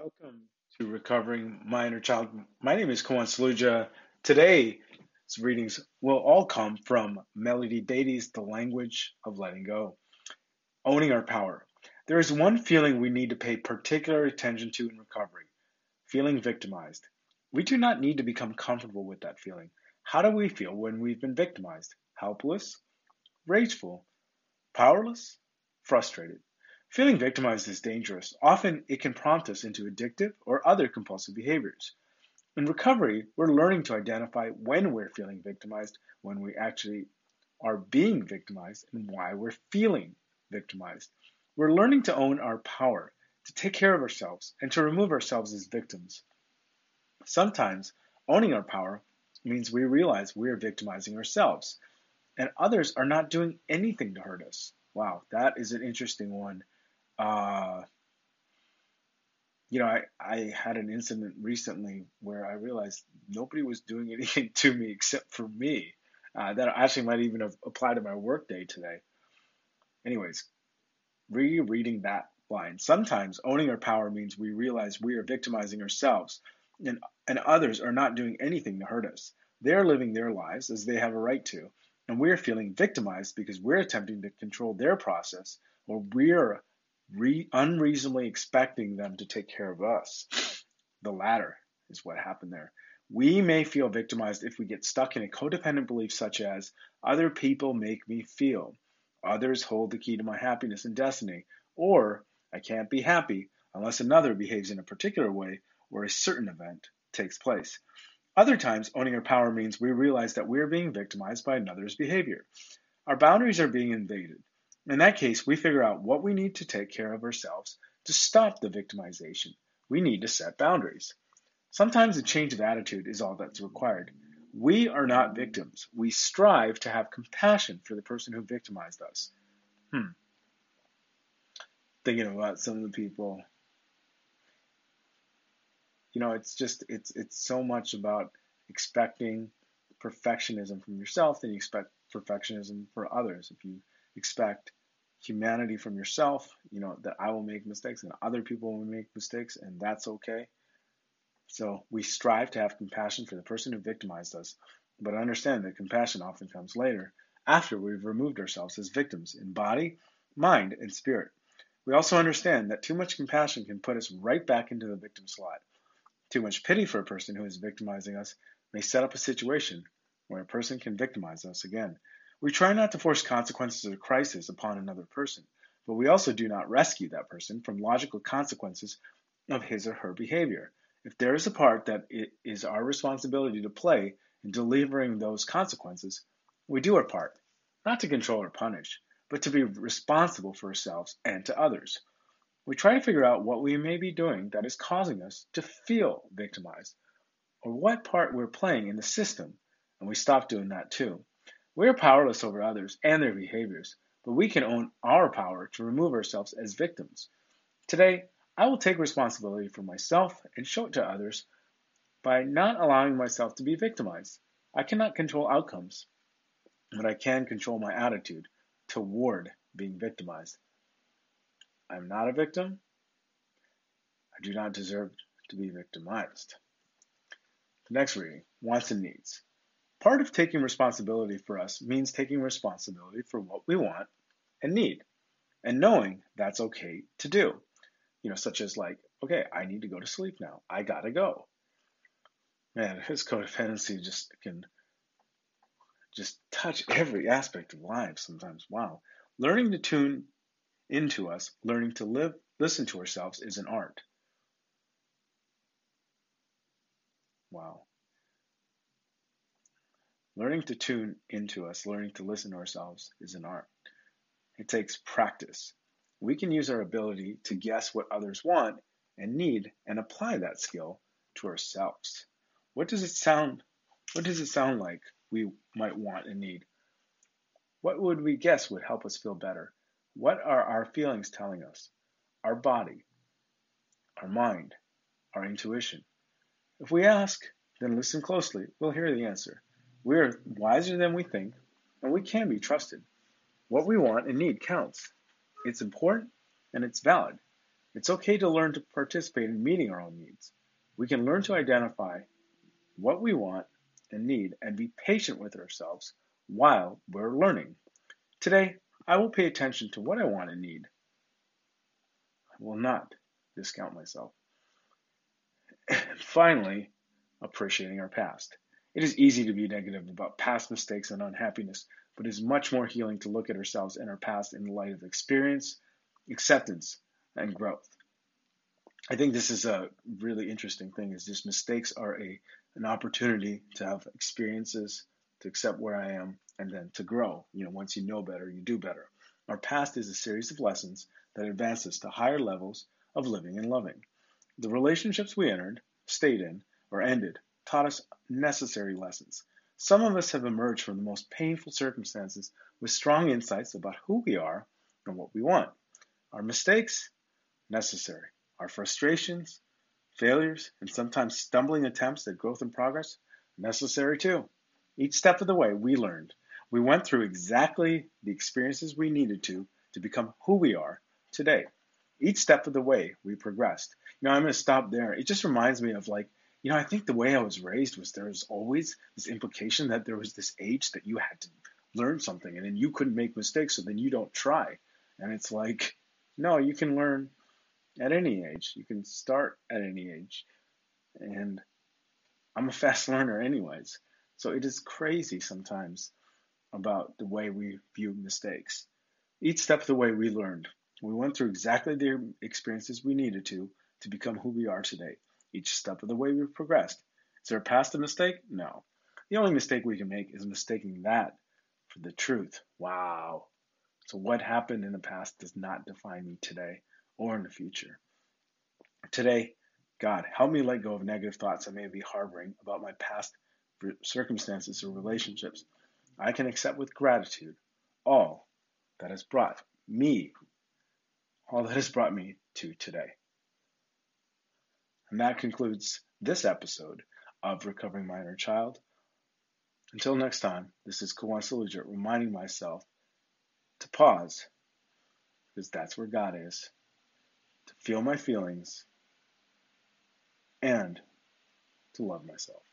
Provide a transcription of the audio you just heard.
Welcome to Recovering My Inner Child. My name is Kawan Saluja. Today's readings will all come from Melody Beattie's The Language of Letting Go. Owning our power. There is one feeling we need to pay particular attention to in recovery feeling victimized. We do not need to become comfortable with that feeling. How do we feel when we've been victimized? Helpless? Rageful? Powerless? Frustrated? Feeling victimized is dangerous. Often it can prompt us into addictive or other compulsive behaviors. In recovery, we're learning to identify when we're feeling victimized, when we actually are being victimized, and why we're feeling victimized. We're learning to own our power, to take care of ourselves, and to remove ourselves as victims. Sometimes owning our power means we realize we are victimizing ourselves, and others are not doing anything to hurt us. Wow, that is an interesting one uh, you know, I, I had an incident recently where I realized nobody was doing anything to me except for me. Uh, that actually might even have applied to my workday today. Anyways, rereading that line. Sometimes owning our power means we realize we are victimizing ourselves and, and others are not doing anything to hurt us. They are living their lives as they have a right to, and we're feeling victimized because we're attempting to control their process or we're re- unreasonably expecting them to take care of us. The latter is what happened there. We may feel victimized if we get stuck in a codependent belief such as, other people make me feel, others hold the key to my happiness and destiny, or I can't be happy unless another behaves in a particular way or a certain event takes place. Other times, owning our power means we realize that we are being victimized by another's behavior. Our boundaries are being invaded. In that case, we figure out what we need to take care of ourselves to stop the victimization. We need to set boundaries. Sometimes a change of attitude is all that's required. We are not victims. We strive to have compassion for the person who victimized us. Hmm. Thinking about some of the people. You know, it's just it's it's so much about expecting perfectionism from yourself, then you expect perfectionism for others. If you expect humanity from yourself, you know, that I will make mistakes and other people will make mistakes, and that's okay. So we strive to have compassion for the person who victimized us, but understand that compassion often comes later, after we've removed ourselves as victims in body, mind, and spirit. We also understand that too much compassion can put us right back into the victim slot. Too much pity for a person who is victimizing us may set up a situation where a person can victimize us again. We try not to force consequences or crisis upon another person, but we also do not rescue that person from logical consequences of his or her behavior. If there is a part that it is our responsibility to play in delivering those consequences, we do our part, not to control or punish, but to be responsible for ourselves and to others. We try to figure out what we may be doing that is causing us to feel victimized, or what part we're playing in the system, and we stop doing that too. We are powerless over others and their behaviors, but we can own our power to remove ourselves as victims. Today, I will take responsibility for myself and show it to others by not allowing myself to be victimized. I cannot control outcomes, but I can control my attitude toward being victimized. I am not a victim. I do not deserve to be victimized. The next reading wants and needs. Part of taking responsibility for us means taking responsibility for what we want and need and knowing that's okay to do. You know, such as like, okay, I need to go to sleep now. I gotta go. Man, his codependency just can just touch every aspect of life sometimes. Wow. Learning to tune into us, learning to live, listen to ourselves is an art. Wow. Learning to tune into us, learning to listen to ourselves is an art. It takes practice. We can use our ability to guess what others want and need and apply that skill to ourselves. What does it sound what does it sound like we might want and need? What would we guess would help us feel better? What are our feelings telling us? Our body, our mind, our intuition. If we ask, then listen closely, we'll hear the answer. We're wiser than we think, and we can be trusted. What we want and need counts. It's important and it's valid. It's okay to learn to participate in meeting our own needs. We can learn to identify what we want and need and be patient with ourselves while we're learning. Today, I will pay attention to what I want and need. I will not discount myself. And finally, appreciating our past. It is easy to be negative about past mistakes and unhappiness, but it is much more healing to look at ourselves and our past in the light of experience, acceptance, and growth. I think this is a really interesting thing is just mistakes are a an opportunity to have experiences, to accept where I am, and then to grow. You know, once you know better, you do better. Our past is a series of lessons that advance us to higher levels of living and loving. The relationships we entered, stayed in, or ended taught us necessary lessons. Some of us have emerged from the most painful circumstances with strong insights about who we are and what we want. Our mistakes, necessary. Our frustrations, failures, and sometimes stumbling attempts at growth and progress, necessary too. Each step of the way, we learned. We went through exactly the experiences we needed to to become who we are today. Each step of the way, we progressed. Know, I'm going to stop there. It just reminds me of like, you know, I think the way I was raised was there was always this implication that there was this age that you had to learn something and then you couldn't make mistakes, so then you don't try. And it's like, no, you can learn at any age. You can start at any age. And I'm a fast learner, anyways. So it is crazy sometimes about the way we view mistakes. Each step of the way we learned. We went through exactly the experiences we needed to to become who we are today. Each step of the way we've progressed. Is there a past a mistake? No. The only mistake we can make is mistaking that for the truth. Wow. So what happened in the past does not define me today or in the future. Today, God, help me let go of negative thoughts I may be harboring about my past circumstances or relationships. I can accept with gratitude all that has brought me, all that has brought me to today. And that concludes this episode of Recovering My Inner Child. Until next time, this is Kawan Saluja reminding myself to pause, because that's where God is to feel my feelings, and to love myself.